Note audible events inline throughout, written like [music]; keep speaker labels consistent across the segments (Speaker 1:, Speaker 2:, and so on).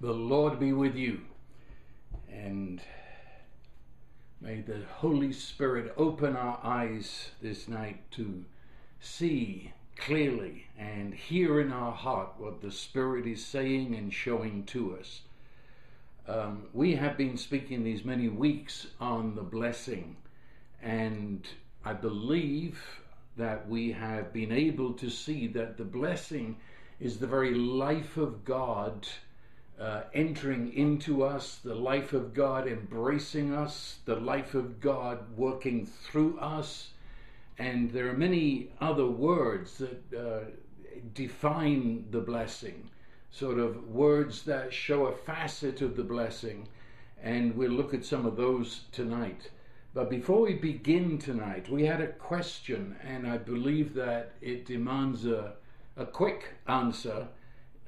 Speaker 1: The Lord be with you. And may the Holy Spirit open our eyes this night to see clearly and hear in our heart what the Spirit is saying and showing to us. Um, we have been speaking these many weeks on the blessing, and I believe that we have been able to see that the blessing is the very life of God uh, entering into us, the life of God embracing us, the life of God working through us. And there are many other words that uh, define the blessing, sort of words that show a facet of the blessing. And we'll look at some of those tonight. But before we begin tonight, we had a question, and I believe that it demands a, a quick answer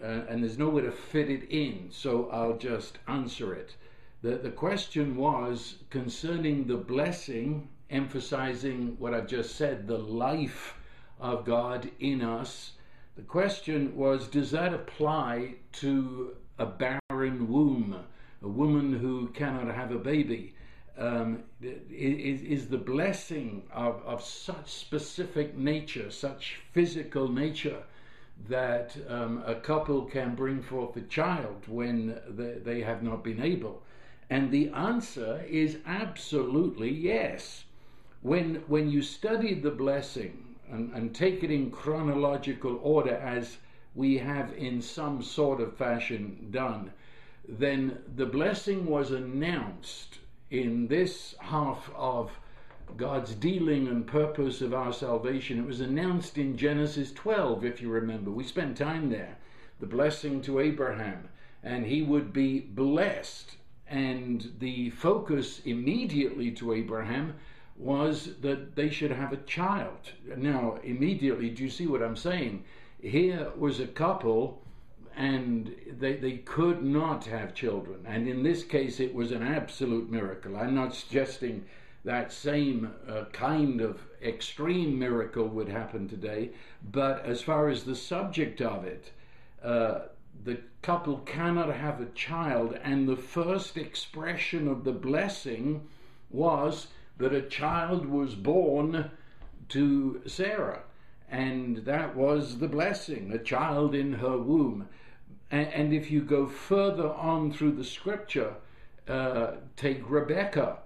Speaker 1: uh, and there's nowhere to fit it in, so I'll just answer it. The, the question was concerning the blessing, emphasizing what I've just said, the life of God in us. The question was Does that apply to a barren womb, a woman who cannot have a baby? Um, is, is the blessing of, of such specific nature, such physical nature, that um, a couple can bring forth a child when they, they have not been able? And the answer is absolutely yes. When, when you study the blessing and, and take it in chronological order as we have in some sort of fashion done, then the blessing was announced in this half of God's dealing and purpose of our salvation. It was announced in Genesis 12, if you remember. We spent time there. The blessing to Abraham, and he would be blessed. And the focus immediately to Abraham was that they should have a child. Now, immediately, do you see what I'm saying? Here was a couple and they, they could not have children. And in this case, it was an absolute miracle. I'm not suggesting that same uh, kind of extreme miracle would happen today. But as far as the subject of it, uh, the couple cannot have a child, and the first expression of the blessing was that a child was born to Sarah, and that was the blessing, a child in her womb. And, if you go further on through the scripture, uh, take Rebecca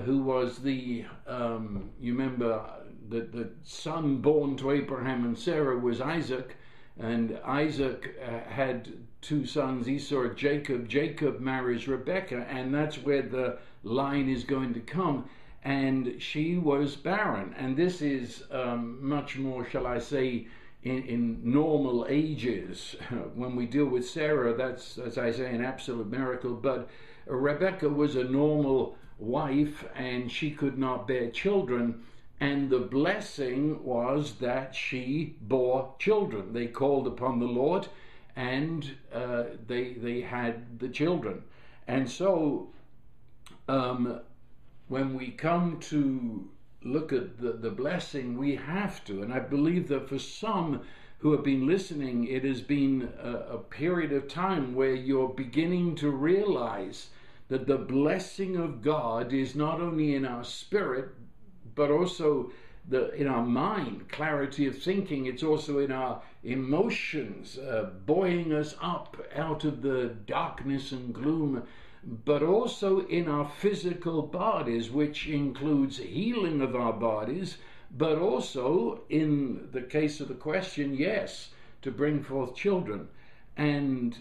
Speaker 1: who was the, um, you remember, the, the son born to Abraham and Sarah was Isaac, and Isaac uh, had two sons, Esau and Jacob. Jacob marries Rebekah, and that's where the line is going to come. And she was barren, and this is um, much more, shall I say, in, in normal ages. [laughs] when we deal with Sarah, that's, as I say, an absolute miracle. But Rebecca was a normal wife and she could not bear children. And the blessing was that she bore children. They called upon the Lord and uh, they, they had the children. And so um, when we come to look at the, the blessing, we have to. And I believe that for some who have been listening, it has been a, a period of time where you're beginning to realize that the blessing of God is not only in our spirit, but also the, in our mind, clarity of thinking. It's also in our emotions, uh, buoying us up out of the darkness and gloom, but also in our physical bodies, which includes healing of our bodies, but also, in the case of the question, yes, to bring forth children. And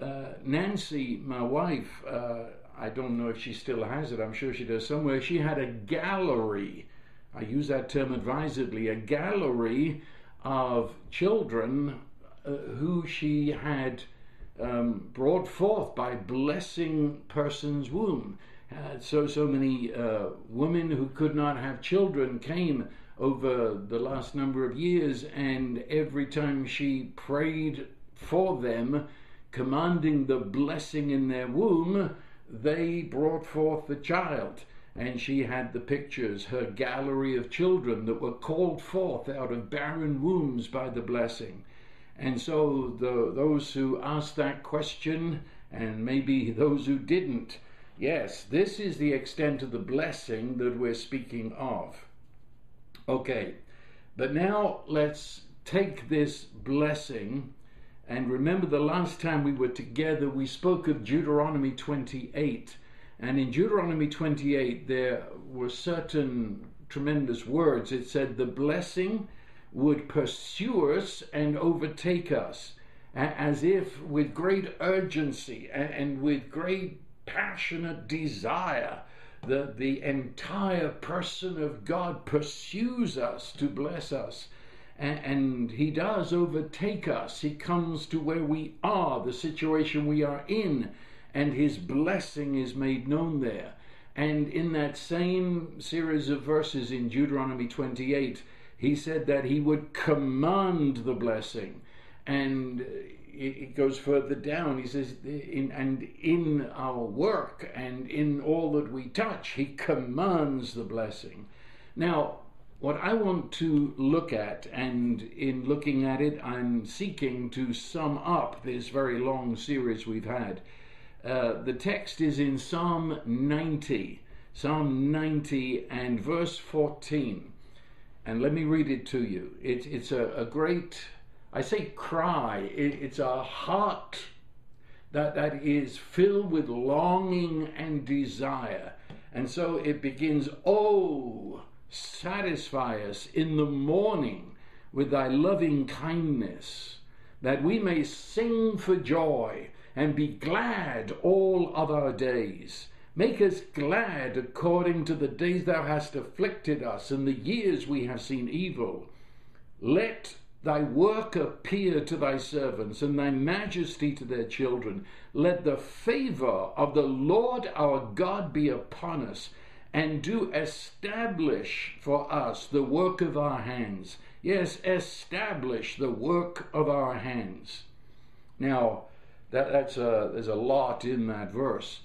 Speaker 1: uh, Nancy, my wife, uh, I don't know if she still has it, I'm sure she does somewhere. She had a gallery, I use that term advisedly, a gallery of children uh, who she had um, brought forth by blessing person's womb. Uh, so, so many uh, women who could not have children came over the last number of years, and every time she prayed for them, commanding the blessing in their womb, they brought forth the child, and she had the pictures, her gallery of children that were called forth out of barren wombs by the blessing. And so the, those who asked that question and maybe those who didn't. Yes, this is the extent of the blessing that we're speaking of. Okay, but now let's take this blessing and remember the last time we were together, we spoke of Deuteronomy 28. And in Deuteronomy 28, there were certain tremendous words. It said, The blessing would pursue us and overtake us, as if with great urgency and with great passionate desire. that the entire person of God pursues us to bless us. And, he does overtake us. He comes to where we are, the situation we are in, and his blessing is made known there. And in that same series of verses in Deuteronomy 28, he said that he would command the blessing. And it goes further down. He says, in, and in our work and in all that we touch, he commands the blessing. Now, what I want to look at, and in looking at it, I'm seeking to sum up this very long series we've had. Uh, the text is in Psalm 90, Psalm 90 and verse 14. And let me read it to you. It, it's a, a, great, I say cry, it, it's a heart that, that is filled with longing and desire. And so it begins, Oh, satisfy us in the morning with thy loving kindness, that we may sing for joy and be glad all of our days. Make us glad according to the days thou hast afflicted us and the years we have seen evil. Let thy work appear to thy servants and thy majesty to their children. Let the favor of the Lord our God be upon us and do establish for us the work of our hands. Yes, establish the work of our hands. Now, that, that's a, there's a lot in that verse.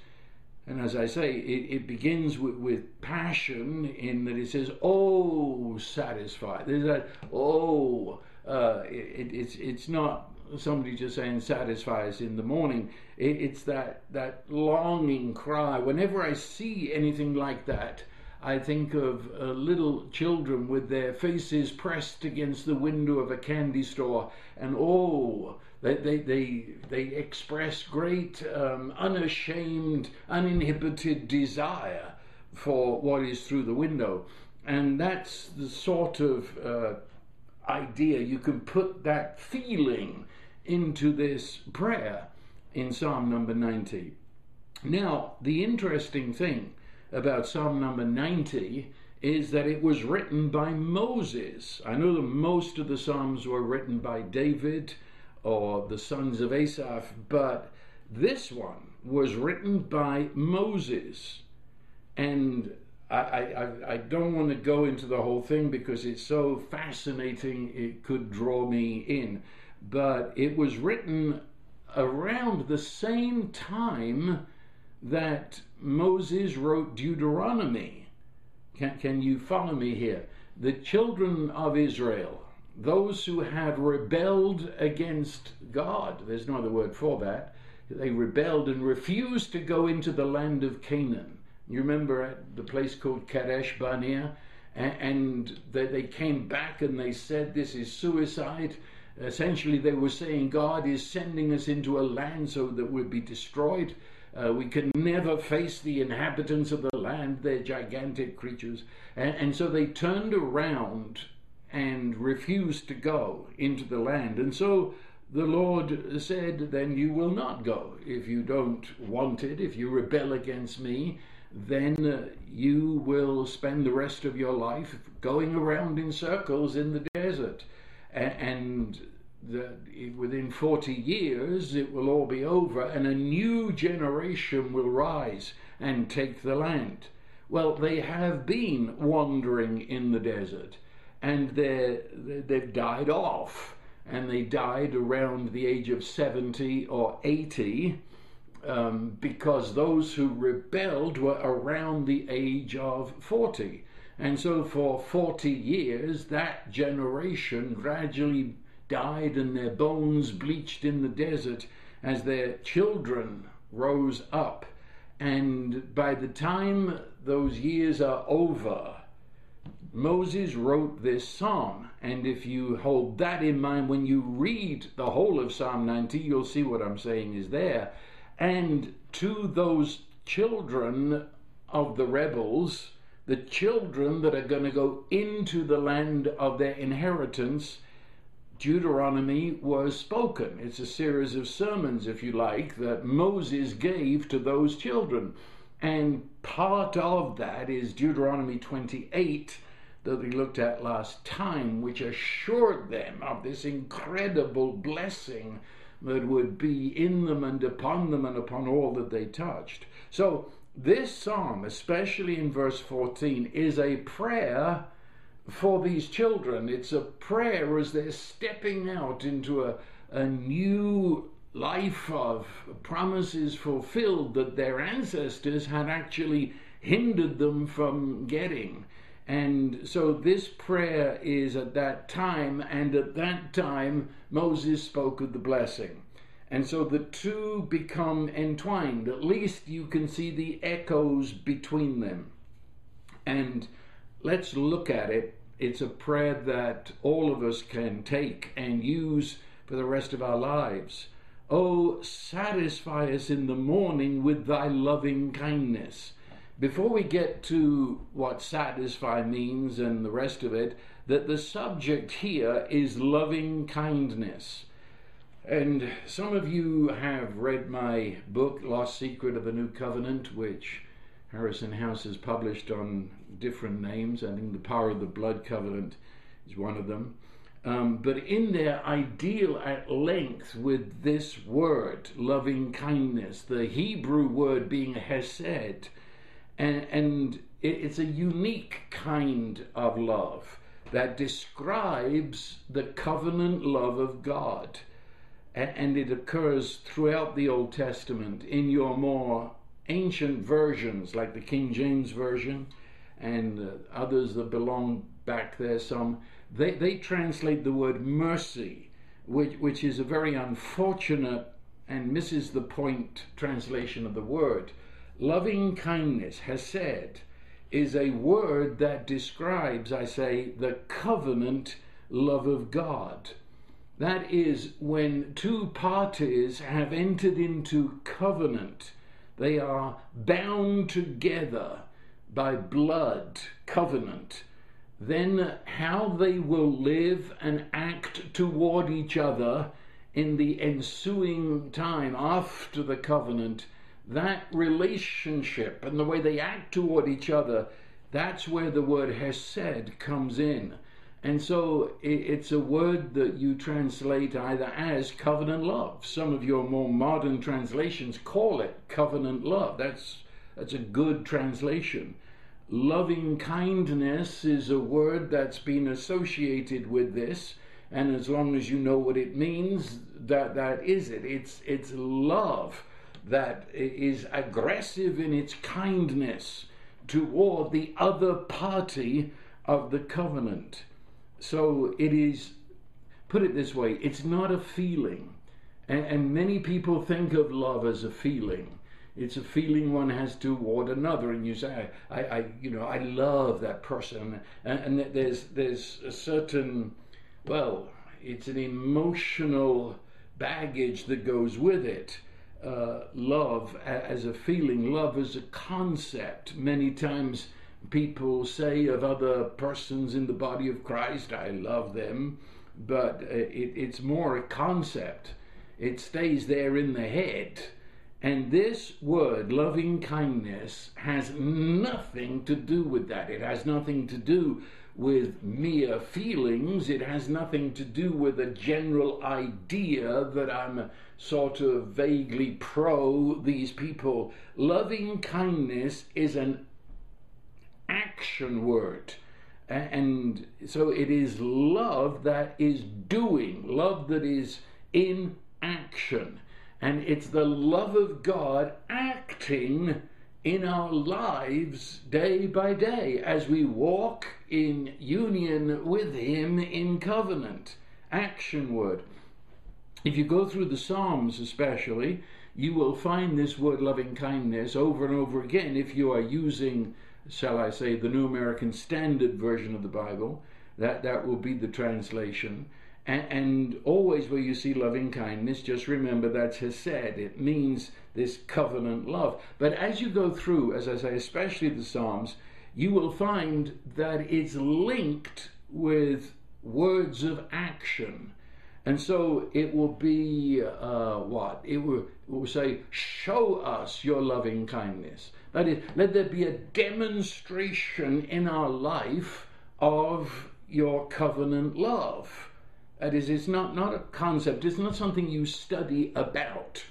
Speaker 1: And as I say, it, it begins with, with, passion in that it says, "Oh, satisfied." There's that, "Oh." Uh, it, it's it's not somebody just saying satisfy us in the morning. It, it's that that longing cry. Whenever I see anything like that, I think of uh, little children with their faces pressed against the window of a candy store, and oh, they they they, they express great, um, unashamed, uninhibited desire for what is through the window, and that's the sort of uh, idea. You can put that feeling into this prayer in Psalm number 90. Now, the interesting thing about Psalm number 90 is that it was written by Moses. I know that most of the Psalms were written by David or the sons of Asaph, but this one was written by Moses. And I, I, I don't want to go into the whole thing because it's so fascinating, it could draw me in but it was written around the same time that Moses wrote Deuteronomy. Can, can you follow me here? The children of Israel, those who had rebelled against God, there's no other word for that, they rebelled and refused to go into the land of Canaan. You remember at the place called Kadesh Barnea? And they came back and they said, This is suicide essentially they were saying God is sending us into a land so that we'll be destroyed. Uh, we can never face the inhabitants of the land, they're gigantic creatures. And, and so they turned around and refused to go into the land. And so the Lord said, Then you will not go. If you don't want it, if you rebel against me, then uh, you will spend the rest of your life going around in circles in the desert and that within 40 years it will all be over and a new generation will rise and take the land. Well, they have been wandering in the desert and they they've died off and they died around the age of 70 or 80 um, because those who rebelled were around the age of 40. And so for 40 years, that generation gradually died and their bones bleached in the desert as their children rose up. And by the time those years are over, Moses wrote this psalm. And if you hold that in mind when you read the whole of Psalm 90, you'll see what I'm saying is there. And to those children of the rebels, the children that are going to go into the land of their inheritance, Deuteronomy was spoken. It's a series of sermons, if you like, that Moses gave to those children. And part of that is Deuteronomy 28 that we looked at last time, which assured them of this incredible blessing that would be in them and upon them and upon all that they touched. So this psalm, especially in verse 14, is a prayer for these children. It's a prayer as they're stepping out into a, a new life of promises fulfilled that their ancestors had actually hindered them from getting. And so this prayer is at that time, and at that time Moses spoke of the blessing. And so the two become entwined. At least you can see the echoes between them. And let's look at it. It's a prayer that all of us can take and use for the rest of our lives. Oh, satisfy us in the morning with thy loving kindness. Before we get to what satisfy means and the rest of it, that the subject here is loving kindness. And some of you have read my book, Lost Secret of the New Covenant, which Harrison House has published on different names. I think The Power of the Blood Covenant is one of them. Um, but in there, I deal at length with this word, loving kindness, the Hebrew word being hesed. And, and it, it's a unique kind of love that describes the covenant love of God and it occurs throughout the Old Testament in your more ancient versions, like the King James Version and uh, others that belong back there, some, they, they translate the word mercy, which, which is a very unfortunate and misses the point translation of the word. Loving kindness, hesed, is a word that describes, I say, the covenant love of God. That is when two parties have entered into covenant. They are bound together by blood covenant. Then how they will live and act toward each other in the ensuing time after the covenant, that relationship and the way they act toward each other, that's where the word hesed comes in. And so it's a word that you translate either as covenant love. Some of your more modern translations call it covenant love. That's, that's a good translation. Loving kindness is a word that's been associated with this, and as long as you know what it means, that, that is it. It's, it's love that is aggressive in its kindness toward the other party of the covenant. So it is, put it this way, it's not a feeling. And, and many people think of love as a feeling. It's a feeling one has toward another, and you say, I, I you know, I love that person, and, and there's there's a certain, well, it's an emotional baggage that goes with it. Uh, love as a feeling, love as a concept. Many times people say of other persons in the body of Christ, I love them, but uh, it, it's more a concept. It stays there in the head. And this word, loving kindness, has nothing to do with that. It has nothing to do with mere feelings. It has nothing to do with a general idea that I'm sort of vaguely pro these people. Loving kindness is an action word. And so it is love that is doing, love that is in action. And it's the love of God acting in our lives day by day as we walk in union with Him in covenant. Action word. If you go through the Psalms, especially, you will find this word loving kindness over and over again if you are using, shall I say, the New American Standard Version of the Bible. That, that will be the translation. And, and always where you see loving kindness, just remember that's hesed. It means this covenant love. But as you go through, as I say, especially the Psalms, you will find that it's linked with words of action. And so it will be uh, what? It will, it will say, Show us your loving kindness. That is, let there be a demonstration in our life of your covenant love. That is, it's not, not a concept, it's not something you study about.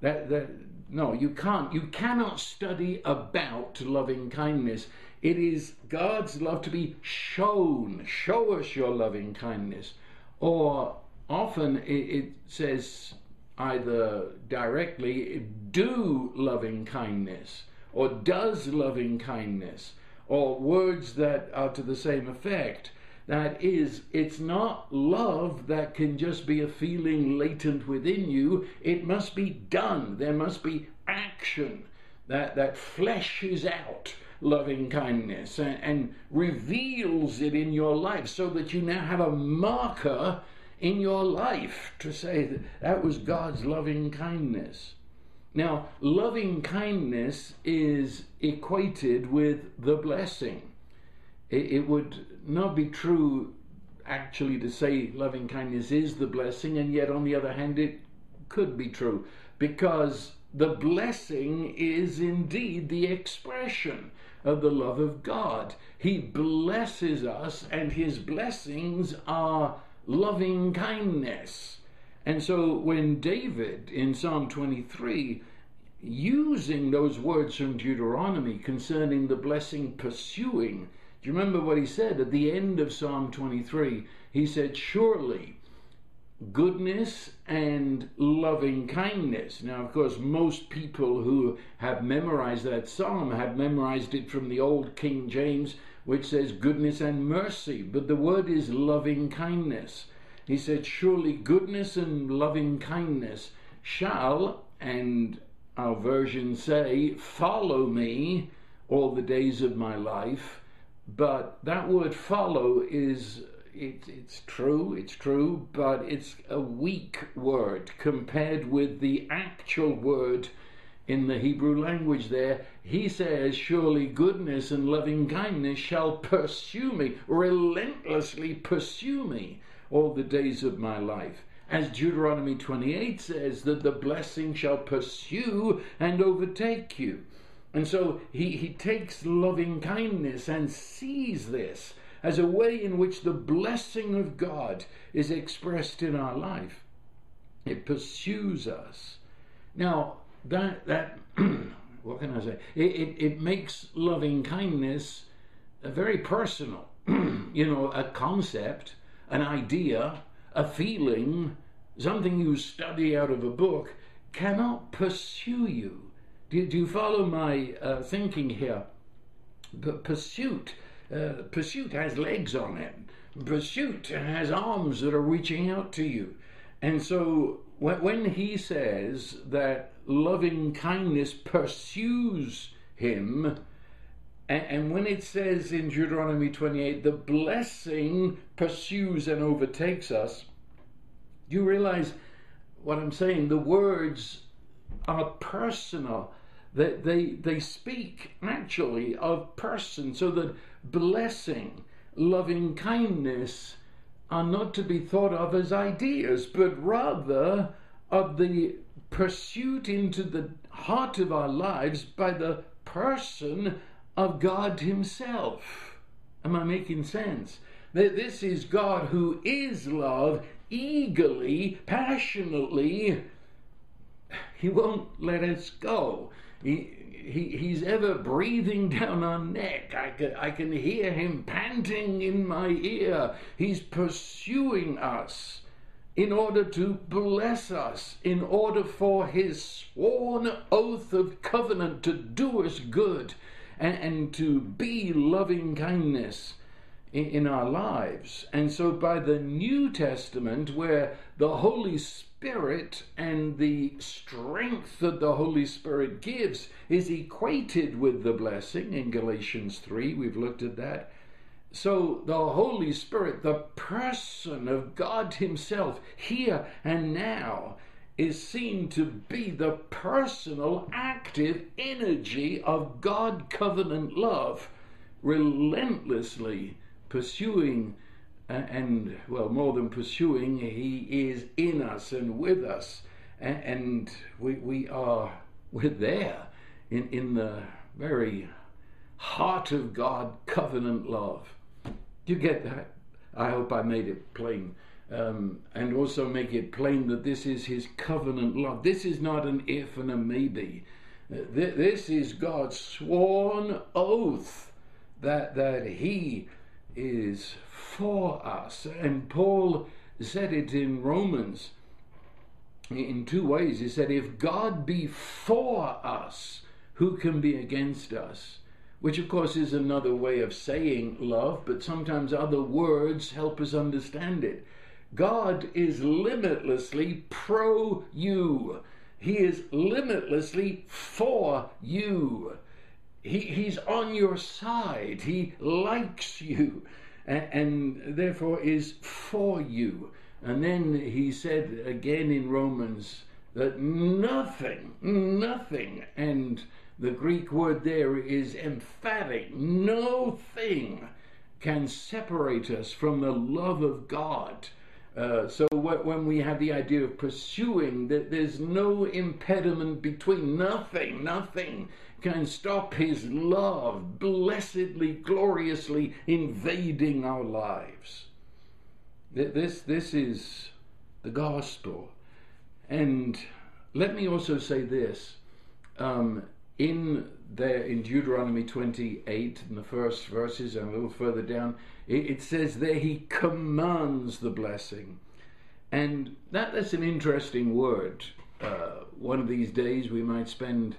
Speaker 1: That, that, no, you can't. You cannot study about loving kindness. It is God's love to be shown. Show us your loving kindness. Or often it, it says either directly, do loving kindness, or does loving kindness, or words that are to the same effect. That is, it's not love that can just be a feeling latent within you. It must be done. There must be action that, that fleshes out loving kindness and, and reveals it in your life so that you now have a marker in your life to say that that was God's loving kindness. Now, loving kindness is equated with the blessing. It, it, would not be true actually to say loving kindness is the blessing, and yet on the other hand, it could be true because the blessing is indeed the expression of the love of God. He blesses us, and his blessings are loving kindness. And so when David in Psalm 23, using those words from Deuteronomy concerning the blessing pursuing, do you remember what he said at the end of Psalm 23? He said, Surely goodness and loving kindness. Now, of course, most people who have memorized that psalm have memorized it from the old King James, which says goodness and mercy, but the word is loving kindness. He said, Surely goodness and loving kindness shall, and our versions say, follow me all the days of my life. But that word follow is it, it's true, it's true, but it's a weak word compared with the actual word in the Hebrew language there. He says, Surely goodness and loving kindness shall pursue me, relentlessly pursue me all the days of my life. As Deuteronomy 28 says, that the blessing shall pursue and overtake you. And so he, he takes loving kindness and sees this as a way in which the blessing of God is expressed in our life. It pursues us. Now, that, that [clears throat] what can I say? It, it, it makes loving kindness very personal. [clears throat] you know, a concept, an idea, a feeling, something you study out of a book cannot pursue you. Do, do you follow my uh, thinking here? P- pursuit uh, pursuit has legs on it. Pursuit has arms that are reaching out to you. And so when he says that loving kindness pursues him, and when it says in Deuteronomy 28, the blessing pursues and overtakes us, you realize what I'm saying? The words are personal. They, they, they speak actually of person, so that blessing, loving kindness are not to be thought of as ideas, but rather of the pursuit into the heart of our lives by the person of God Himself. Am I making sense? That this is God who is love, eagerly, passionately. He won't let us go. He, he, he's ever breathing down our neck. I can, I can hear him panting in my ear. He's pursuing us in order to bless us, in order for his sworn oath of covenant to do us good and, and to be loving kindness in, in our lives. And so, by the New Testament, where the Holy Spirit Spirit and the strength that the Holy Spirit gives is equated with the blessing in Galatians 3. We've looked at that. So the Holy Spirit, the person of God Himself, here and now, is seen to be the personal, active energy of God covenant love, relentlessly pursuing and, well, more than pursuing, He is in us and with us, and we, we are, [laughs] we're there in, in the very heart of God covenant love. Do you get that? I hope I made it plain. Um, and also make it plain that this is his covenant love. This is not an if and a maybe. Uh, th- this is God's sworn oath that that he is for us. And Paul said it in Romans in two ways. He said, If God be for us, who can be against us? which of course is another way of saying love, but sometimes other words help us understand it. God is limitlessly pro you. He is limitlessly for you. He, he's on your side. He likes you and, therefore is for you. And then he said again in Romans that nothing, nothing, and the Greek word there is emphatic. No thing can separate us from the love of God. Uh, so when we have the idea of pursuing, that there's no impediment between nothing, nothing can stop His love blessedly, gloriously invading our lives. This, this is the gospel. And let me also say this. Um, in there in Deuteronomy 28, in the first verses and a little further down, it, it says there he commands the blessing. And that, that's an interesting word. Uh, one of these days we might spend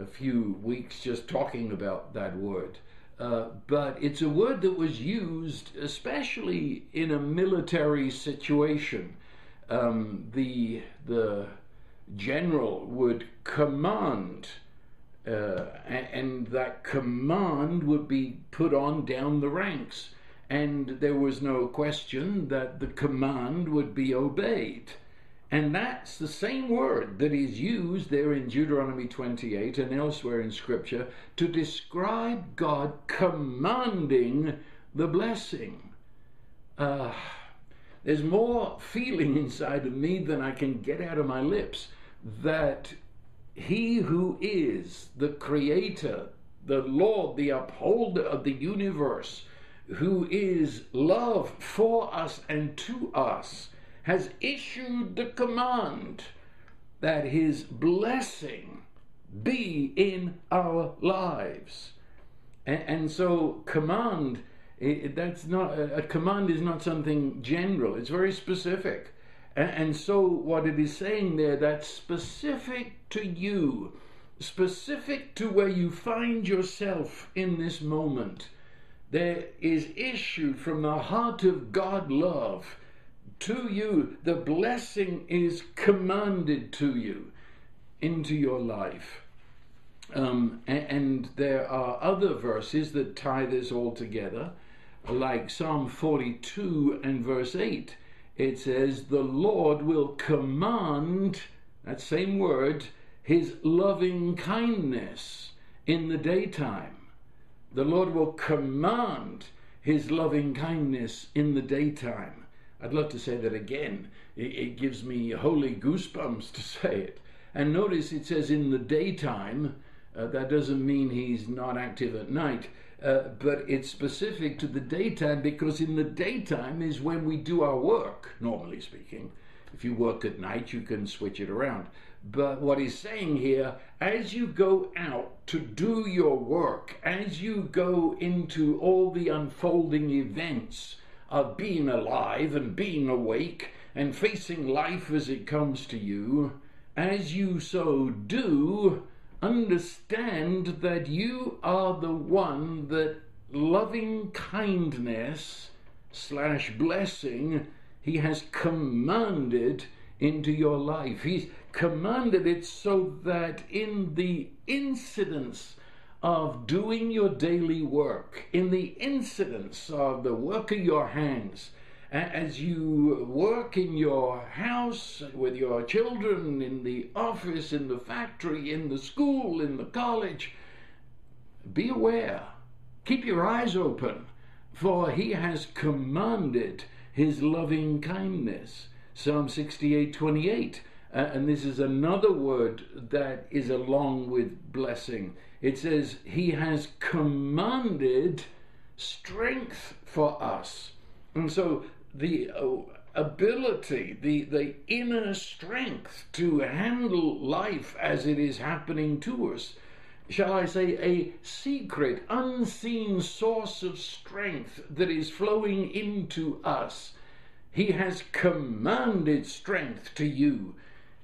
Speaker 1: a few weeks just talking about that word. Uh, but it's a word that was used especially in a military situation. Um, the, the general would command uh, and that command would be put on down the ranks. And there was no question that the command would be obeyed. And that's the same word that is used there in Deuteronomy 28 and elsewhere in Scripture to describe God commanding the blessing. Uh, there's more feeling inside of me than I can get out of my lips that he who is the creator, the Lord, the upholder of the universe, who is love for us and to us, has issued the command that his blessing be in our lives. And, and so, command, it, that's not a command is not something general, it's very specific. And, and so, what it is saying there, that's specific to you, specific to where you find yourself in this moment. There is issued from the heart of God love to you. The blessing is commanded to you into your life. Um, and, and, there are other verses that tie this all together, like Psalm 42 and verse 8 it says, The Lord will command, that same word, his loving kindness in the daytime. The Lord will command his loving kindness in the daytime. I'd love to say that again. It, gives me holy goosebumps to say it. And notice it says in the daytime. Uh, that doesn't mean he's not active at night. Uh, but it's specific to the daytime because in the daytime is when we do our work, normally speaking. If you work at night, you can switch it around. But what he's saying here, as you go out to do your work, as you go into all the unfolding events of being alive and being awake and facing life as it comes to you, as you so do, understand that you are the one that loving kindness slash blessing he has commanded into your life. He's commanded it so that in the incidents of doing your daily work, in the incidents of the work of your hands, as you work in your house with your children, in the office, in the factory, in the school, in the college, be aware. Keep your eyes open, for he has commanded his loving kindness. Psalm 68 28. Uh, and this is another word that is along with blessing. It says, He has commanded strength for us. And so the uh, ability, the, the inner strength to handle life as it is happening to us, shall I say, a secret, unseen source of strength that is flowing into us. He has commanded strength to you.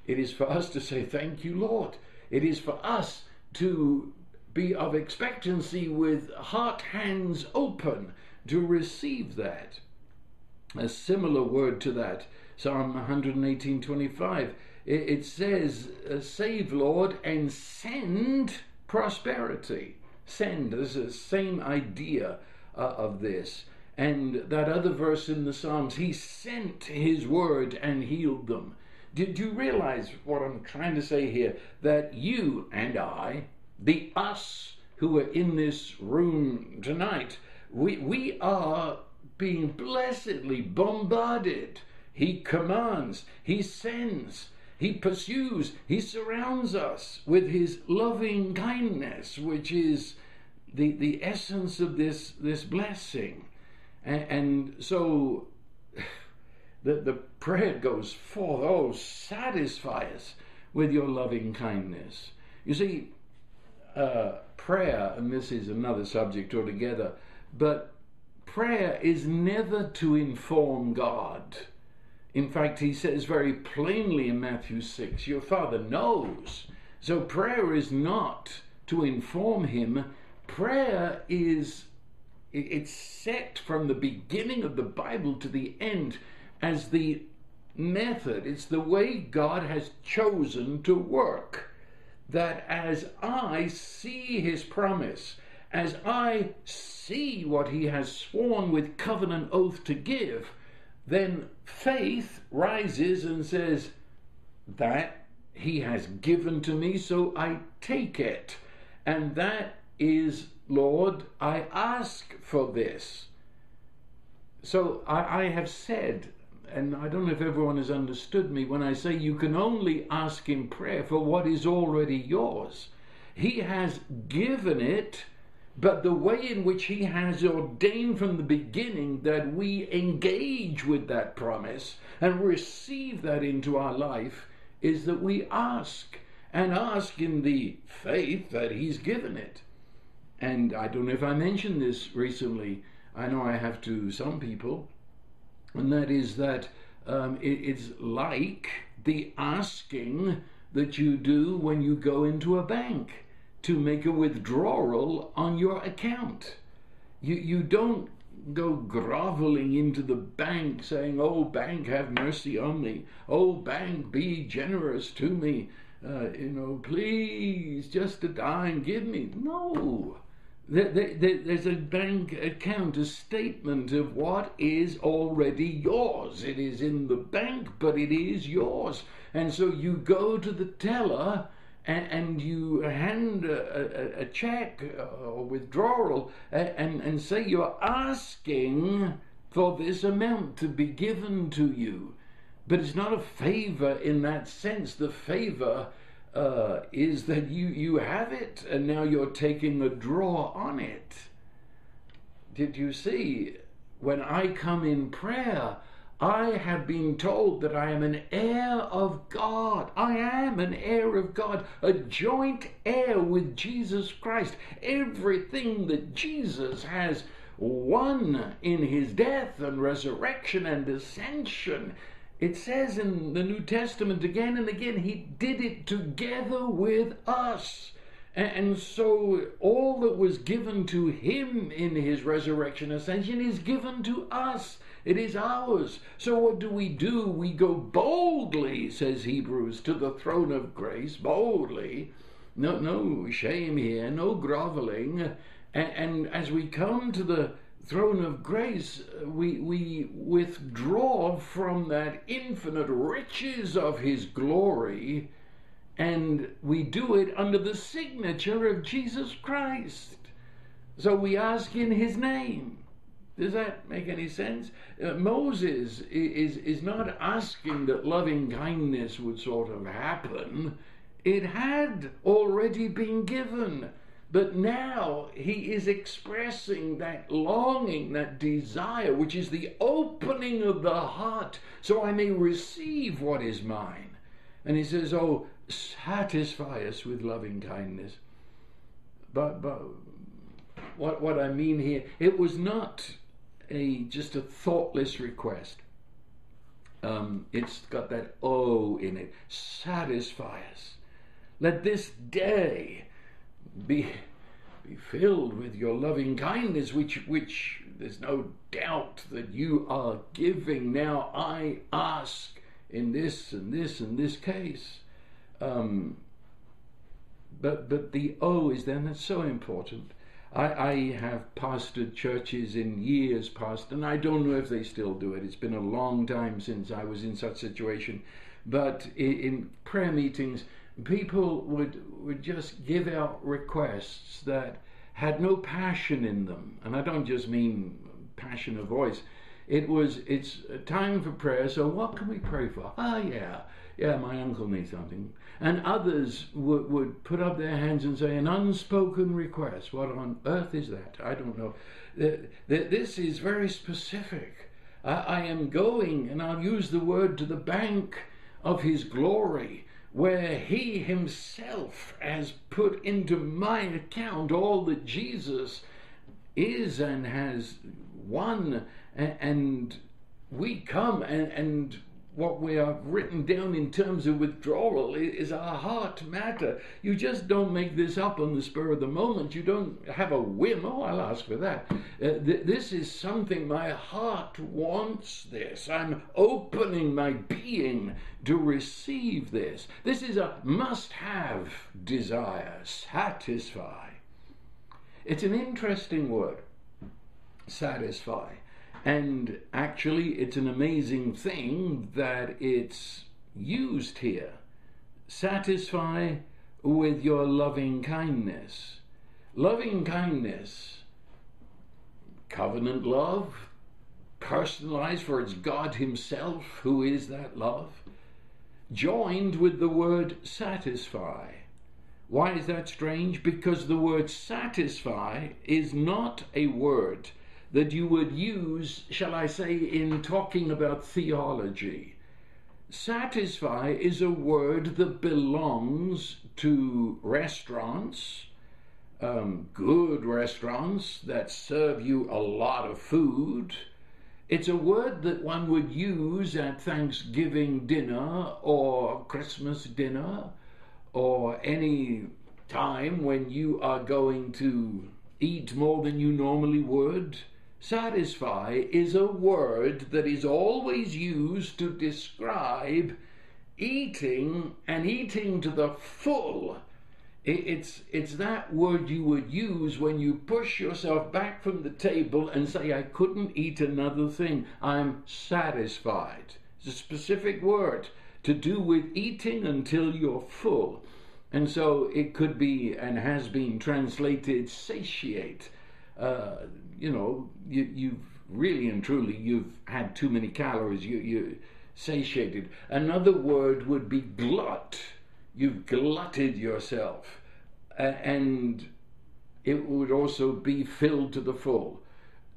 Speaker 1: It is for us to say, Thank you, Lord. It is for us to be of expectancy with heart hands open to receive that a similar word to that. Psalm 118:25. It, it says, uh, "Save, Lord, and send prosperity." Send. There's the same idea uh, of this. And that other verse in the Psalms, He sent His word and healed them. Did you realize what I'm trying to say here? That you and I, the us who are in this room tonight, we, we are being blessedly bombarded. He commands, He sends, He pursues, He surrounds us with His loving kindness, which is the, the essence of this, this blessing. And, and so [sighs] the, the prayer goes forth, oh, satisfy us with your loving kindness. You see, uh, prayer, and this is another subject altogether, but prayer is never to inform God. In fact, he says very plainly in Matthew 6, Your Father knows. So prayer is not to inform him. Prayer is it's set from the beginning of the Bible to the end as the method. It's the way God has chosen to work. That as I see his promise, as I see what he has sworn with covenant oath to give, then faith rises and says, That he has given to me, so I take it. And that is, Lord, I ask for this. So I, I have said, and I don't know if everyone has understood me when I say you can only ask in prayer for what is already yours. He has given it but the way in which He has ordained from the beginning that we engage with that promise and receive that into our life is that we ask and ask in the faith that He's given it. And I don't know if I mentioned this recently. I know I have to some people, and that is that um, it, it's like the asking that you do when you go into a bank to make a withdrawal on your account. You, you don't go groveling into the bank saying, Oh, bank, have mercy on me. Oh, bank, be generous to me. Uh, you know, please, just a dime, give me. No. There, there, there's a bank account, a statement of what is already yours. It is in the bank, but it is yours. And so you go to the teller and, you hand a, a, a check or withdrawal and, and say you're asking for this amount to be given to you. But it's not a favor in that sense. The favor uh, is that you, you have it and now you're taking a draw on it. Did you see? When I come in prayer, I have been told that I am an heir of God. I am an heir of God, a joint heir with Jesus Christ. Everything that Jesus has won in his death and resurrection and ascension. It says in the New Testament again and again, he did it together with us. And so all that was given to him in his resurrection ascension is given to us It is ours. So what do we do? We go boldly, says Hebrews, to the throne of grace, boldly. No, no shame here, no groveling. And, and as we come to the throne of grace, we, we withdraw from that infinite riches of His glory and we do it under the signature of Jesus Christ. So we ask in His name. Does that make any sense? Uh, Moses is, is not asking that loving kindness would sort of happen. It had already been given. But now he is expressing that longing, that desire, which is the opening of the heart, so I may receive what is mine. And he says, Oh, satisfy us with loving kindness. But, but what, what I mean here, it was not a just a thoughtless request. Um, it's got that O in it. Satisfy us. Let this day be, be filled with your loving kindness, which, which there's no doubt that you are giving. Now I ask in this and this and this case. Um, but but the O is then that's so important. I, I have pastored churches in years past, and I don't know if they still do it. It's been a long time since I was in such a situation. But in, in prayer meetings, people would would just give out requests that had no passion in them, and I don't just mean passion of voice. It was it's time for prayer. So what can we pray for? Ah, yeah, yeah. My uncle needs something, and others would would put up their hands and say an unspoken request. What on earth is that? I don't know. This is very specific. I am going, and I'll use the word to the bank of His glory where he himself has put into my account all that Jesus is and has won, and we come and, and what we have written down in terms of withdrawal is our heart matter. You just don't make this up on the spur of the moment. You don't have a whim. Oh, I'll ask for that. Uh, th- this is something my heart wants. This. I'm opening my being to receive this. This is a must-have desire. Satisfy. It's an interesting word. Satisfy. And actually, it's an amazing thing that it's used here. Satisfy with your loving kindness. Loving kindness, covenant love, personalized, for it's God Himself who is that love, joined with the word satisfy. Why is that strange? Because the word satisfy is not a word that you would use, shall I say, in talking about theology. Satisfy is a word that belongs to restaurants, um, good restaurants that serve you a lot of food. It's a word that one would use at Thanksgiving dinner or Christmas dinner or any time when you are going to eat more than you normally would. Satisfy is a word that is always used to describe eating and eating to the full. It's, it's that word you would use when you push yourself back from the table and say, I couldn't eat another thing. I'm satisfied. It's a specific word to do with eating until you're full. And so it could be and has been translated satiate. Uh, you know, you, you've really and truly you've had too many calories. You you satiated. Another word would be glut. You've glutted yourself, uh, and it would also be filled to the full.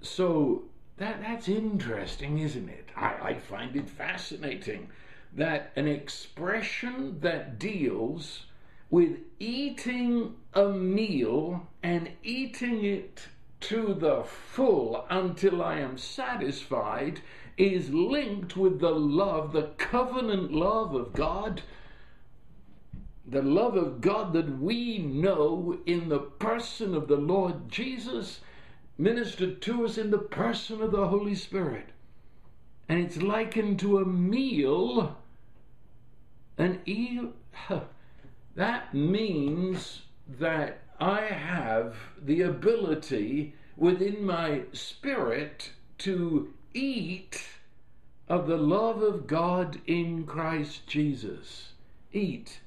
Speaker 1: So that that's interesting, isn't it? I, I find it fascinating that an expression that deals with eating a meal and eating it to the full until I am satisfied is linked with the love, the covenant love of God, the love of God that we know in the person of the Lord Jesus, ministered to us in the person of the Holy Spirit. and it's likened to a meal. An eel. [laughs] That means that I have the ability within my spirit to eat of the love of God in Christ Jesus. Eat.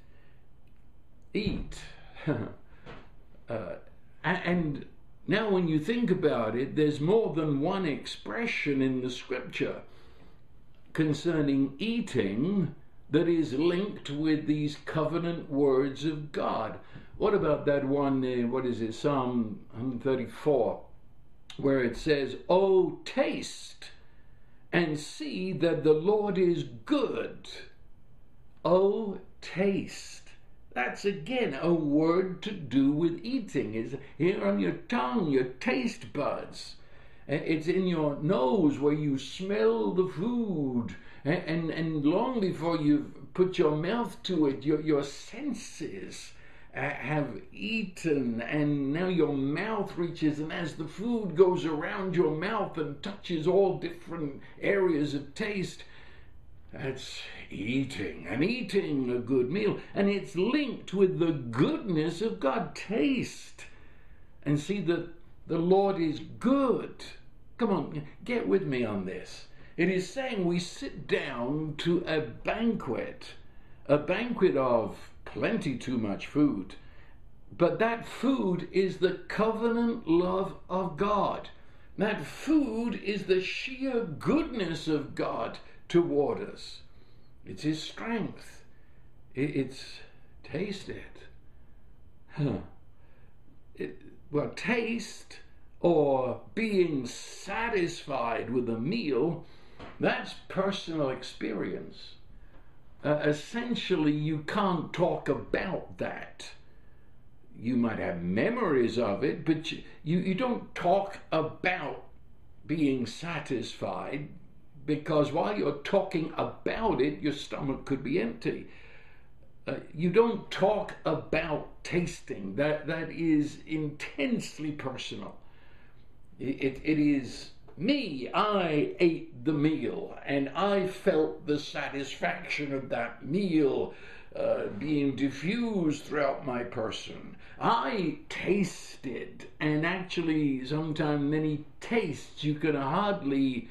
Speaker 1: Eat. [laughs] uh, and now, when you think about it, there's more than one expression in the scripture concerning eating that is linked with these covenant words of God. What about that one, uh, what is it, Psalm 134, where it says, Oh, taste and see that the Lord is good. Oh, taste. That's again a word to do with eating. Is here on your tongue, your taste buds. It's in your nose where you smell the food. And, and long before you've put your mouth to it, your, your senses have eaten, and now your mouth reaches, and as the food goes around your mouth and touches all different areas of taste, that's eating and eating a good meal, and it's linked with the goodness of God. Taste and see that the Lord is good. Come on, get with me on this. It is saying we sit down to a banquet, a banquet of plenty too much food. But that food is the covenant love of God. That food is the sheer goodness of God toward us. It's His strength. It's taste it. Huh. It, well, taste or being satisfied with a meal, that's personal experience uh, essentially you can't talk about that. You might have memories of it, but you, you, don't talk about being satisfied because while you're talking about it, your stomach could be empty. Uh, you don't talk about tasting. That that is intensely personal. It, it, it is me, I ate the meal and I felt the satisfaction of that meal uh, being diffused throughout my person. I tasted, and actually, sometimes many tastes you can hardly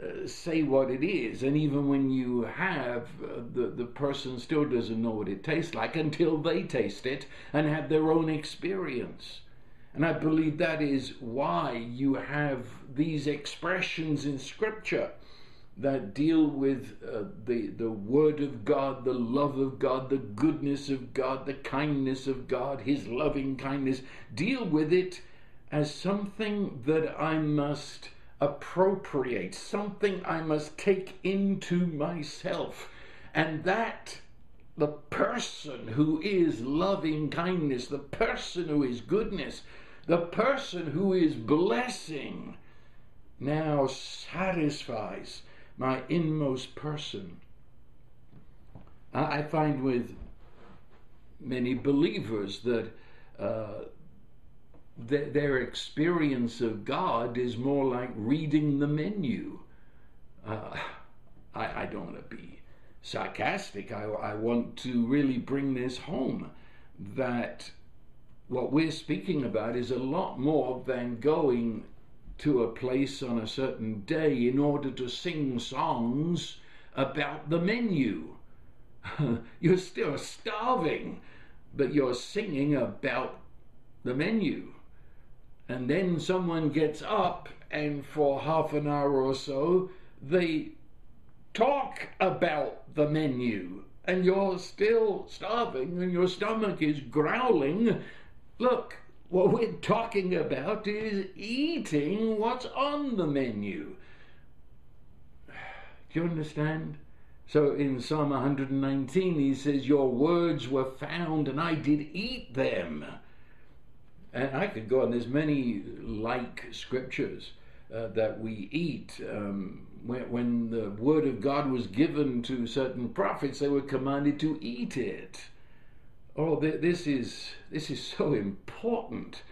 Speaker 1: uh, say what it is, and even when you have, uh, the, the person still doesn't know what it tastes like until they taste it and have their own experience. And I believe that is why you have these expressions in Scripture that deal with uh, the, the Word of God, the love of God, the goodness of God, the kindness of God, His loving kindness. Deal with it as something that I must appropriate, something I must take into myself. And that the person who is loving kindness, the person who is goodness, the person who is blessing now satisfies my inmost person. I find with many believers that uh, th- their experience of God is more like reading the menu. Uh, I, I, don't want to be sarcastic. I, I want to really bring this home that what we're speaking about is a lot more than going to a place on a certain day in order to sing songs about the menu. [laughs] you're still starving, but you're singing about the menu. And then someone gets up, and for half an hour or so, they talk about the menu. And you're still starving, and your stomach is growling Look, what we're talking about is eating what's on the menu. Do you understand? So in Psalm 119, he says, Your words were found, and I did eat them. And I could go on, there's many like scriptures uh, that we eat. Um, when, when the word of God was given to certain prophets, they were commanded to eat it. Oh, this is this is so important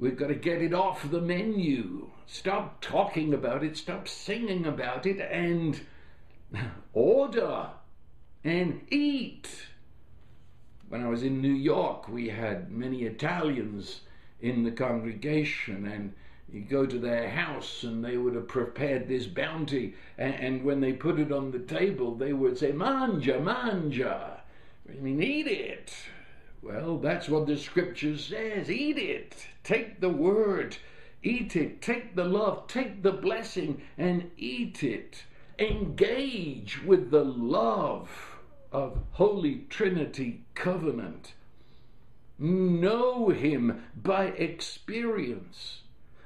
Speaker 1: We've got to get it off the menu. Stop talking about it, stop singing about it, and [laughs] order and eat. When I was in New York, we had many Italians in the congregation, and you go to their house and they would have prepared this bounty, and, and when they put it on the table, they would say, Mangia, mangia. I mean, eat it. Well, that's what the scripture says. Eat it. Take the word. Eat it. Take the love. Take the blessing and eat it. Engage with the love of Holy Trinity covenant. Know Him by experience.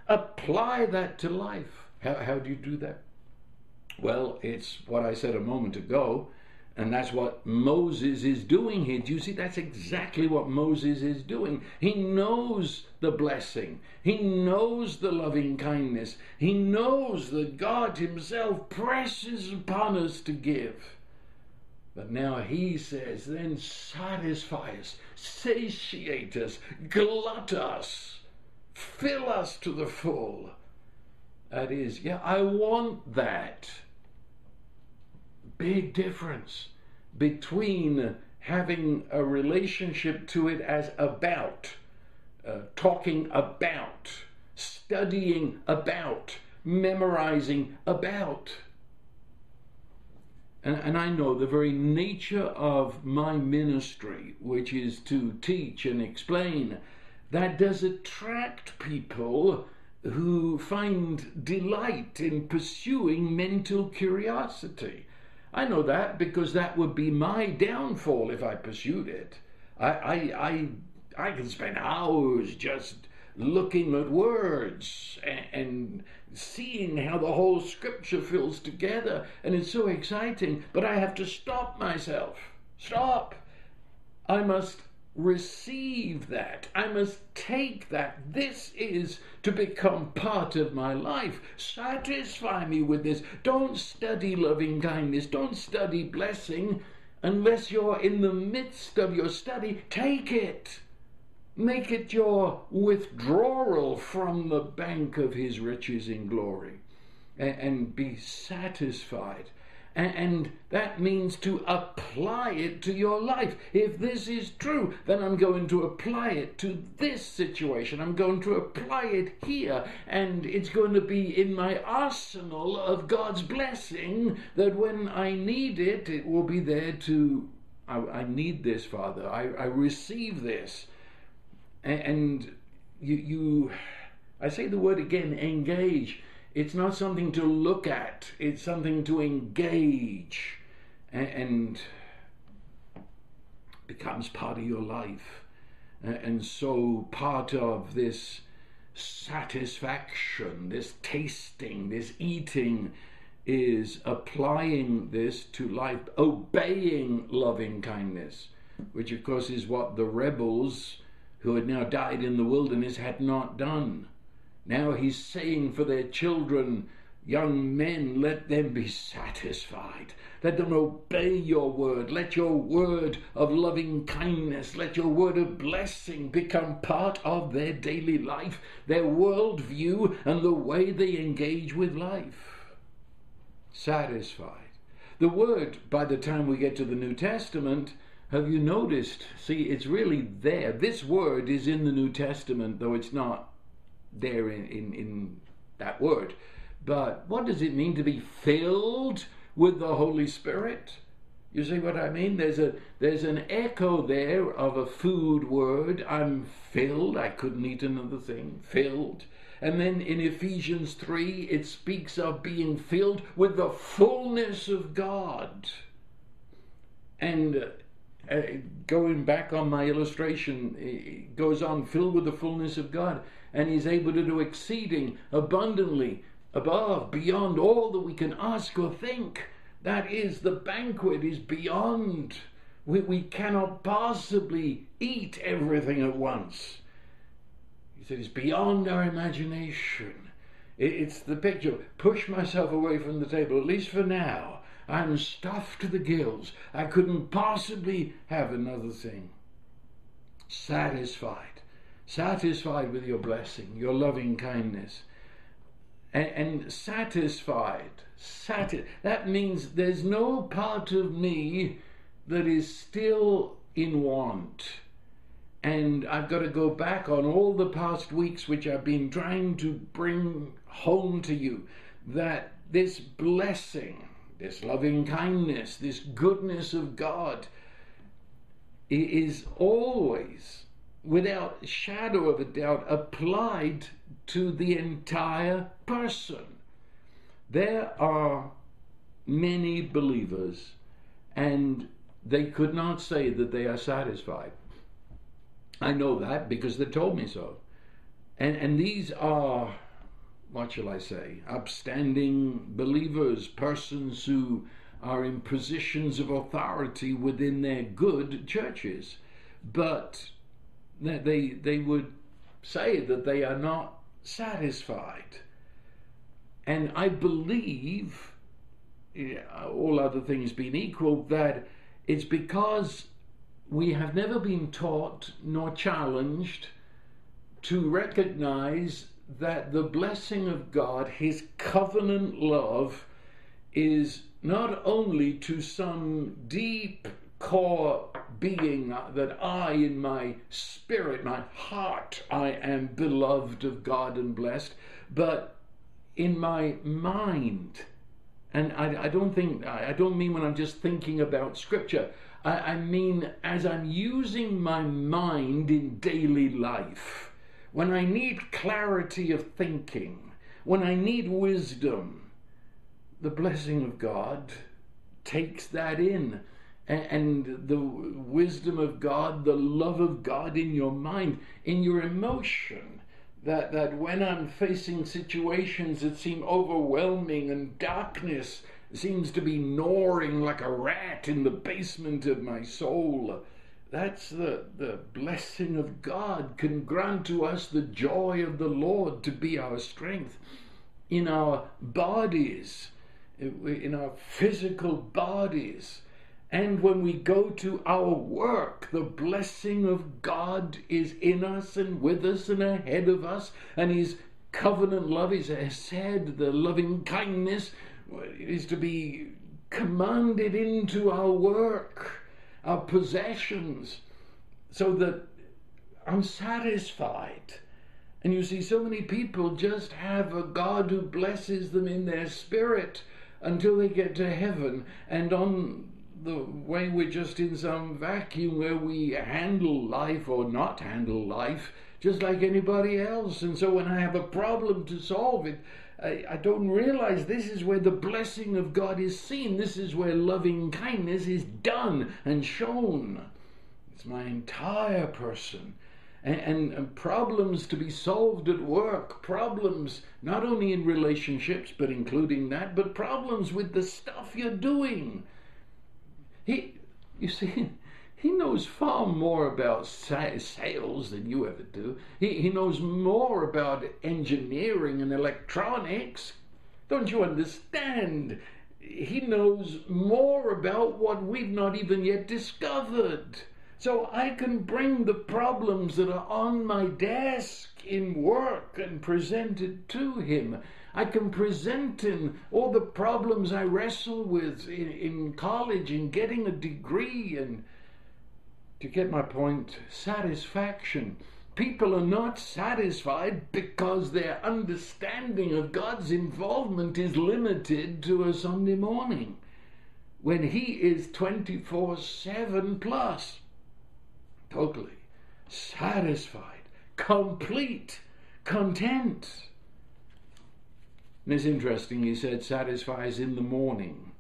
Speaker 1: Apply that to life. How, how do you do that? Well, it's what I said a moment ago, and that's what Moses is doing here. Do you see? That's exactly what Moses is doing. He knows the blessing, he knows the loving kindness, he knows that God Himself presses upon us to give. But now He says, then satisfy us, satiate us, glut us Fill us to the full. That is, yeah, I want that. Big difference between having a relationship to it as about, uh, talking about, studying about, memorizing about. And, and I know the very nature of my ministry, which is to teach and explain that does attract people who find delight in pursuing mental curiosity. I know that because that would be my downfall if I pursued it. I, I, I, I can spend hours just looking at words and, and seeing how the whole scripture fills together, and it's so exciting, but I have to stop myself. Stop. I must receive that. I must take that. This is to become part of my life. Satisfy me with this. Don't study loving kindness. Don't study blessing unless you're in the midst of your study. Take it. Make it your withdrawal from the bank of his riches in glory and, be satisfied and that means to apply it to your life. If this is true, then I'm going to apply it to this situation. I'm going to apply it here, and it's going to be in my arsenal of God's blessing that when I need it, it will be there to. I, I need this, Father. I, I receive this. And, and you, you, I say the word again engage it's not something to look at, it's something to engage and, becomes part of your life. And so part of this satisfaction, this tasting, this eating is applying this to life, obeying loving kindness, which of course is what the rebels who had now died in the wilderness had not done. Now he's saying for their children, young men, let them be satisfied. Let them obey your word. Let your word of loving kindness, let your word of blessing become part of their daily life, their worldview, and the way they engage with life. Satisfied. The word, by the time we get to the New Testament, have you noticed? See, it's really there. This word is in the New Testament, though it's not there in, in, in that word. But what does it mean to be filled with the Holy Spirit? You see what I mean? There's a there's an echo there of a food word. I'm filled. I couldn't eat another thing. Filled. And then in Ephesians 3, it speaks of being filled with the fullness of God. And uh, going back on my illustration, it goes on filled with the fullness of God and He's able to do exceeding abundantly above, beyond all that we can ask or think. That is, the banquet is beyond. We, we cannot possibly eat everything at once. He said it's beyond our imagination. It, it's the picture. Push myself away from the table, at least for now. I'm stuffed to the gills. I couldn't possibly have another thing. Satisfied satisfied with your blessing, your loving kindness. And, and satisfied, sati- that means there's no part of me that is still in want. And I've got to go back on all the past weeks, which I've been trying to bring home to you, that this blessing, this loving kindness, this goodness of God is always, without shadow of a doubt, applied to the entire person. There are many believers, and they could not say that they are satisfied. I know that because they told me so. And, and these are, what shall I say, upstanding believers, persons who are in positions of authority within their good churches. But they, they would say that they are not satisfied. And I believe, all other things being equal, that it's because we have never been taught nor challenged to recognize that the blessing of God, His covenant love, is not only to some deep core being that I, in my spirit, my heart, I am beloved of God and blessed, but in my mind. And I, I don't think, I don't mean when I'm just thinking about scripture. I, I mean as I'm using my mind in daily life. When I need clarity of thinking, when I need wisdom, the blessing of God takes that in and the wisdom of God, the love of God in your mind, in your emotion. That, that when I'm facing situations that seem overwhelming and darkness seems to be gnawing like a rat in the basement of my soul, that's the, the blessing of God can grant to us the joy of the Lord to be our strength in our bodies, in our physical bodies and when we go to our work, the blessing of God is in us and with us and ahead of us. And His covenant love is said, the loving kindness is to be commanded into our work, our possessions, so that I'm satisfied. And you see, so many people just have a God who blesses them in their spirit until they get to heaven. And on the way we're just in some vacuum where we handle life or not handle life just like anybody else. And so when I have a problem to solve it, I, I, don't realize this is where the blessing of God is seen. This is where loving kindness is done and shown. It's my entire person. And, and, and problems to be solved at work, problems not only in relationships, but including that, but problems with the stuff you're doing he, you see, [laughs] he knows far more about sales than you ever do. He, he knows more about engineering and electronics. Don't you understand? He knows more about what we've not even yet discovered. So I can bring the problems that are on my desk in work and present it to him. I can present him all the problems I wrestle with in, in college in getting a degree and to get my point, satisfaction. People are not satisfied because their understanding of God's involvement is limited to a Sunday morning when He is 24 7 plus. Totally satisfied, complete, content. And it's interesting, he said, satisfies in the morning.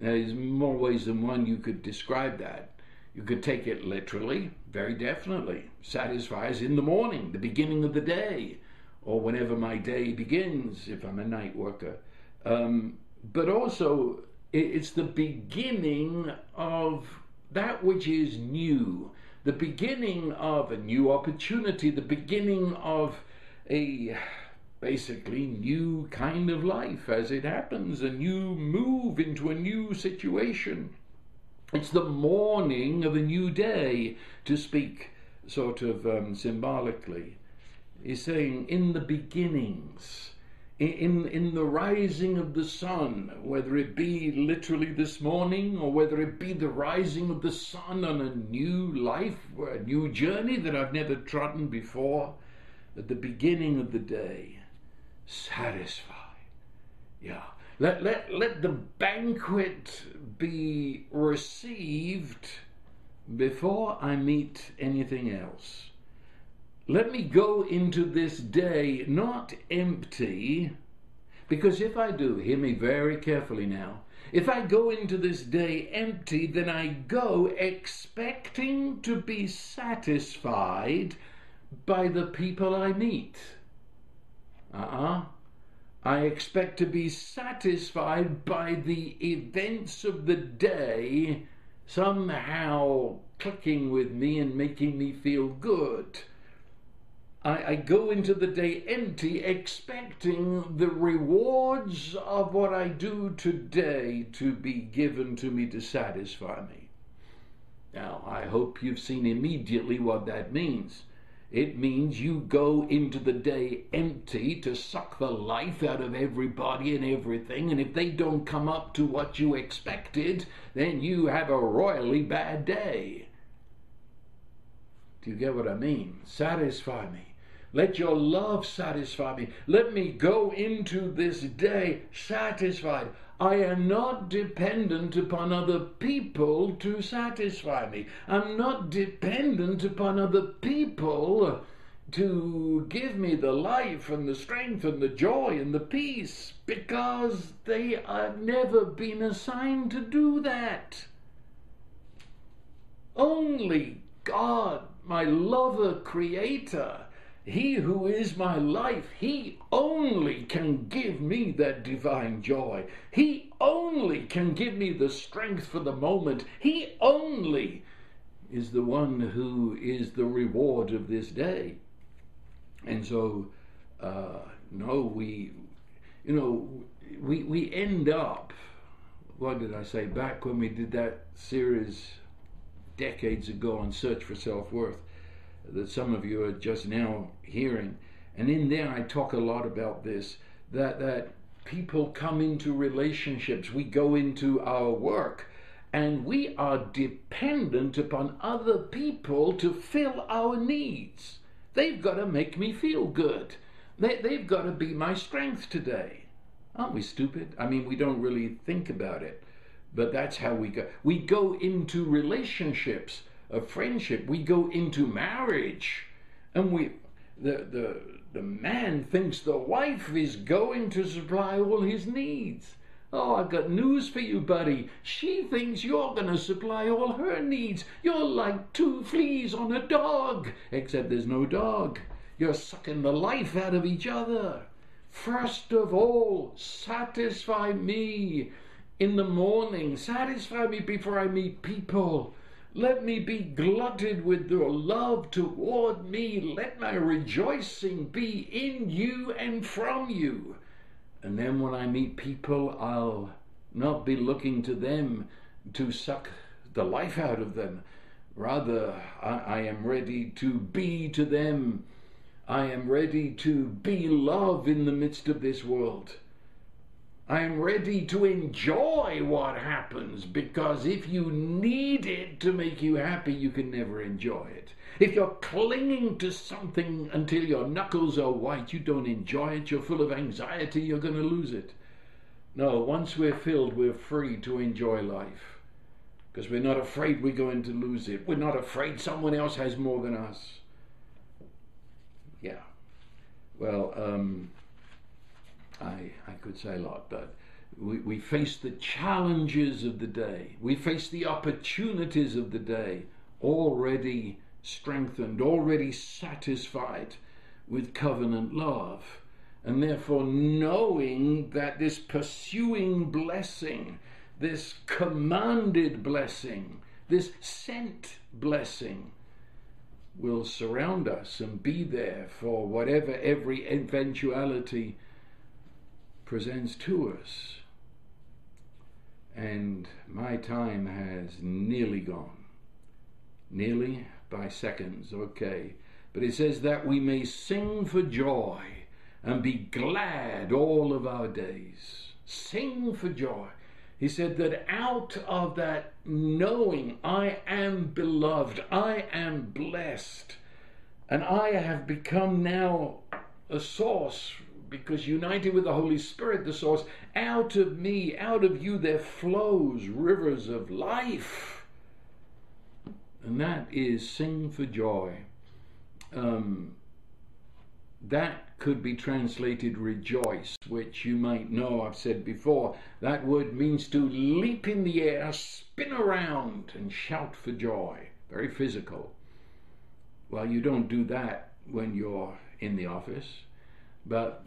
Speaker 1: There's more ways than one you could describe that. You could take it literally, very definitely. Satisfies in the morning, the beginning of the day, or whenever my day begins, if I'm a night worker. Um, but also, it's the beginning of that which is new, the beginning of a new opportunity, the beginning of a basically new kind of life as it happens, a new move into a new situation. It's the morning of a new day, to speak sort of um, symbolically. He's saying, in the beginnings, in, in the rising of the sun, whether it be literally this morning or whether it be the rising of the sun on a new life, a new journey that I've never trodden before, at the beginning of the day, satisfy. Yeah. Let, let, let the banquet be received before I meet anything else. Let me go into this day not empty, because if I do, hear me very carefully now, if I go into this day empty, then I go expecting to be satisfied by the people I meet. Uh uh-uh. uh I expect to be satisfied by the events of the day somehow clicking with me and making me feel good. I, I, go into the day empty, expecting the rewards of what I do today to be given to me to satisfy me. Now, I hope you've seen immediately what that means. It means you go into the day empty to suck the life out of everybody and everything, and if they don't come up to what you expected, then you have a royally bad day. Do you get what I mean? Satisfy me. Let your love satisfy me. Let me go into this day satisfied. I am not dependent upon other people to satisfy me. I'm not dependent upon other people to give me the life and the strength and the joy and the peace because they have never been assigned to do that. Only God, my lover creator, he who is my life, He only can give me that divine joy. He only can give me the strength for the moment. He only is the one who is the reward of this day. And so, uh, no, we, you know, we, we end up, what did I say, back when we did that series decades ago on Search for Self Worth that some of you are just now hearing. And in there, I talk a lot about this that, that people come into relationships, we go into our work, and we are dependent upon other people to fill our needs. They've got to make me feel good. They, they've got to be my strength today. Aren't we stupid? I mean, we don't really think about it, but that's how we go. We go into relationships of friendship. We go into marriage and we the the the man thinks the wife is going to supply all his needs. Oh, I've got news for you, buddy. She thinks you're going to supply all her needs. You're like two fleas on a dog, except there's no dog. You're sucking the life out of each other. First of all, satisfy me in the morning. Satisfy me before I meet people. Let me be glutted with your love toward me. Let my rejoicing be in you and from you. And then when I meet people, I'll not be looking to them to suck the life out of them. Rather, I, I am ready to be to them. I am ready to be love in the midst of this world. I am ready to enjoy what happens because if you need it to make you happy, you can never enjoy it. If you're clinging to something until your knuckles are white, you don't enjoy it, you're full of anxiety, you're going to lose it. No, once we're filled, we're free to enjoy life because we're not afraid we're going to lose it. We're not afraid someone else has more than us. Yeah. Well, um, I, I could say a lot, but we, we face the challenges of the day. We face the opportunities of the day already strengthened, already satisfied with covenant love. And therefore, knowing that this pursuing blessing, this commanded blessing, this sent blessing, will surround us and be there for whatever every eventuality presents to us. And my time has nearly gone. Nearly, by seconds, okay. But it says that we may sing for joy and be glad all of our days. Sing for joy. He said that out of that knowing, I am beloved, I am blessed, and I have become now a source because united with the Holy Spirit, the source, out of me, out of you, there flows rivers of life. And that is sing for joy. Um, that could be translated rejoice, which you might know I've said before. That word means to leap in the air, spin around, and shout for joy. Very physical. Well, you don't do that when you're in the office, but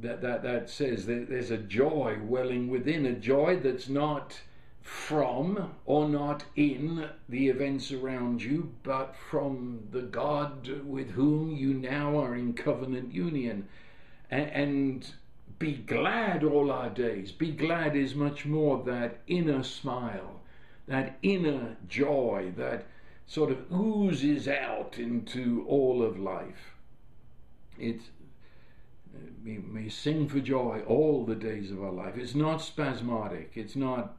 Speaker 1: that, that, that says that there's a joy welling within, a joy that's not from or not in the events around you, but from the God with whom you now are in covenant union. And, and be glad all our days. Be glad is much more that inner smile, that inner joy that sort of oozes out into all of life. It's we may sing for joy all the days of our life. It's not spasmodic. It's not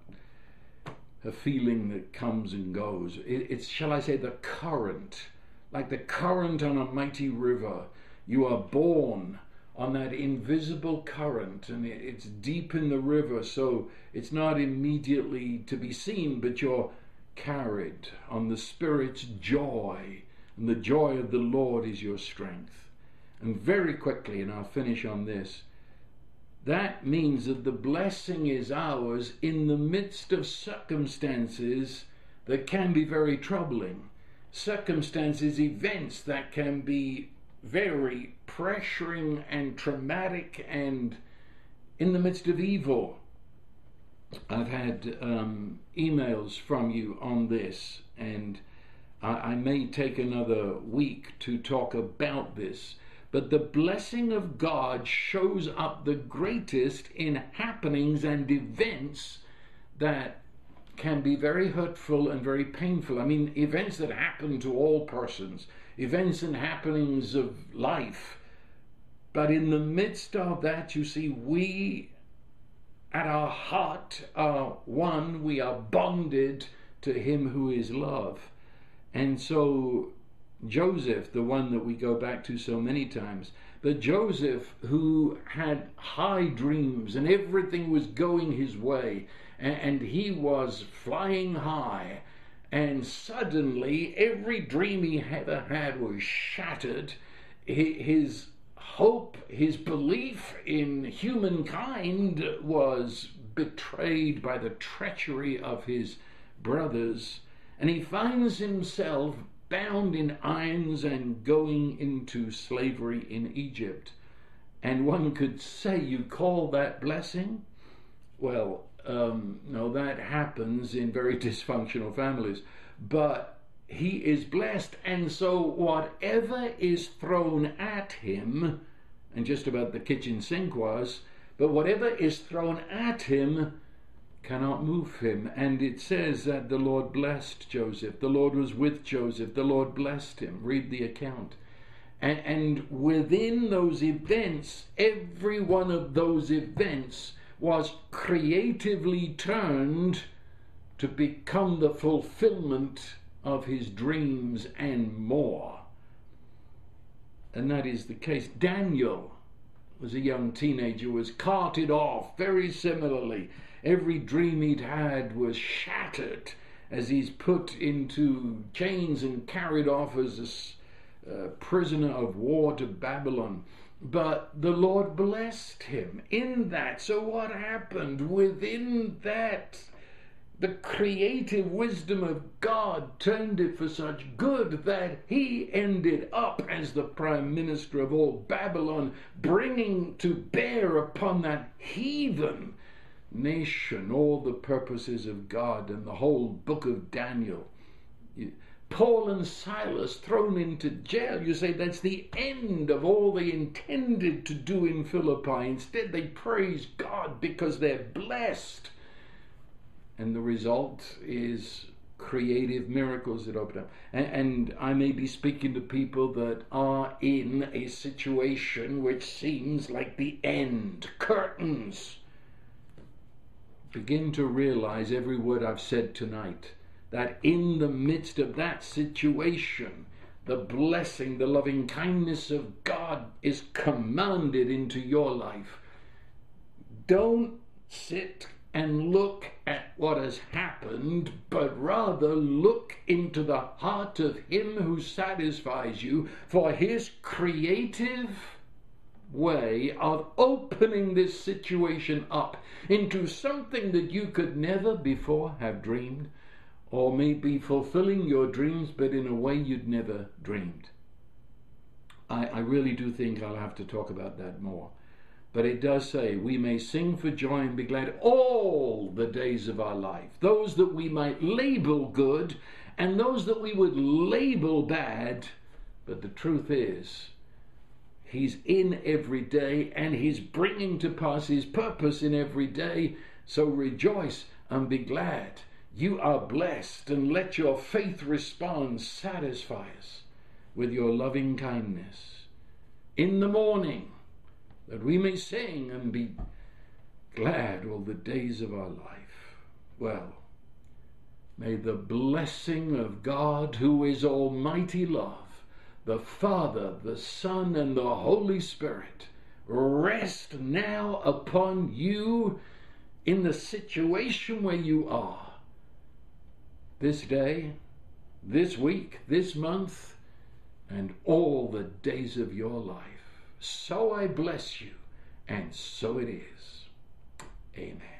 Speaker 1: a feeling that comes and goes. It, it's, shall I say, the current, like the current on a mighty river. You are born on that invisible current, and it, it's deep in the river, so it's not immediately to be seen, but you're carried on the Spirit's joy, and the joy of the Lord is your strength. And very quickly, and I'll finish on this, that means that the blessing is ours in the midst of circumstances that can be very troubling. Circumstances, events that can be very pressuring and traumatic and in the midst of evil. I've had um, emails from you on this, and I, I may take another week to talk about this but the blessing of God shows up the greatest in happenings and events that can be very hurtful and very painful. I mean, events that happen to all persons, events and happenings of life. But in the midst of that, you see, we at our heart are one, we are bonded to Him who is love. And so Joseph, the one that we go back to so many times, but Joseph, who had high dreams and everything was going his way, and, he was flying high, and suddenly every dream he ever had was shattered. His hope, his belief in humankind was betrayed by the treachery of his brothers, and he finds himself bound in irons and going into slavery in Egypt. And one could say, you call that blessing? Well, um, no, that happens in very [laughs] dysfunctional families. But he is blessed, and so whatever is thrown at him, and just about the kitchen sink was, but whatever is thrown at him, cannot move him. And it says that the Lord blessed Joseph. The Lord was with Joseph. The Lord blessed him. Read the account. And, and within those events, every one of those events was creatively turned to become the fulfillment of his dreams and more. And that is the case. Daniel was a young teenager, was carted off very similarly Every dream he'd had was shattered as he's put into chains and carried off as a uh, prisoner of war to Babylon. But the Lord blessed him in that. So, what happened within that? The creative wisdom of God turned it for such good that he ended up as the prime minister of all Babylon, bringing to bear upon that heathen nation, all the purposes of God, and the whole book of Daniel. Paul and Silas thrown into jail. You say that's the end of all they intended to do in Philippi. Instead, they praise God because they're blessed. And the result is creative miracles that open up. And, and, I may be speaking to people that are in a situation which seems like the end, curtains. Begin to realize every word I've said tonight that in the midst of that situation, the blessing, the loving kindness of God is commanded into your life. Don't sit and look at what has happened, but rather look into the heart of Him who satisfies you for His creative way of opening this situation up into something that you could never before have dreamed, or maybe fulfilling your dreams, but in a way you'd never dreamed. I, I really do think I'll have to talk about that more. But it does say, we may sing for joy and be glad all the days of our life. Those that we might label good and those that we would label bad. But the truth is, He's in every day and He's bringing to pass His purpose in every day. So rejoice and be glad. You are blessed and let your faith response satisfy us with your loving kindness. In the morning, that we may sing and be glad all the days of our life. Well, may the blessing of God, who is Almighty Love, the Father, the Son, and the Holy Spirit, rest now upon you in the situation where you are. This day, this week, this month, and all the days of your life. So I bless you, and so it is. Amen.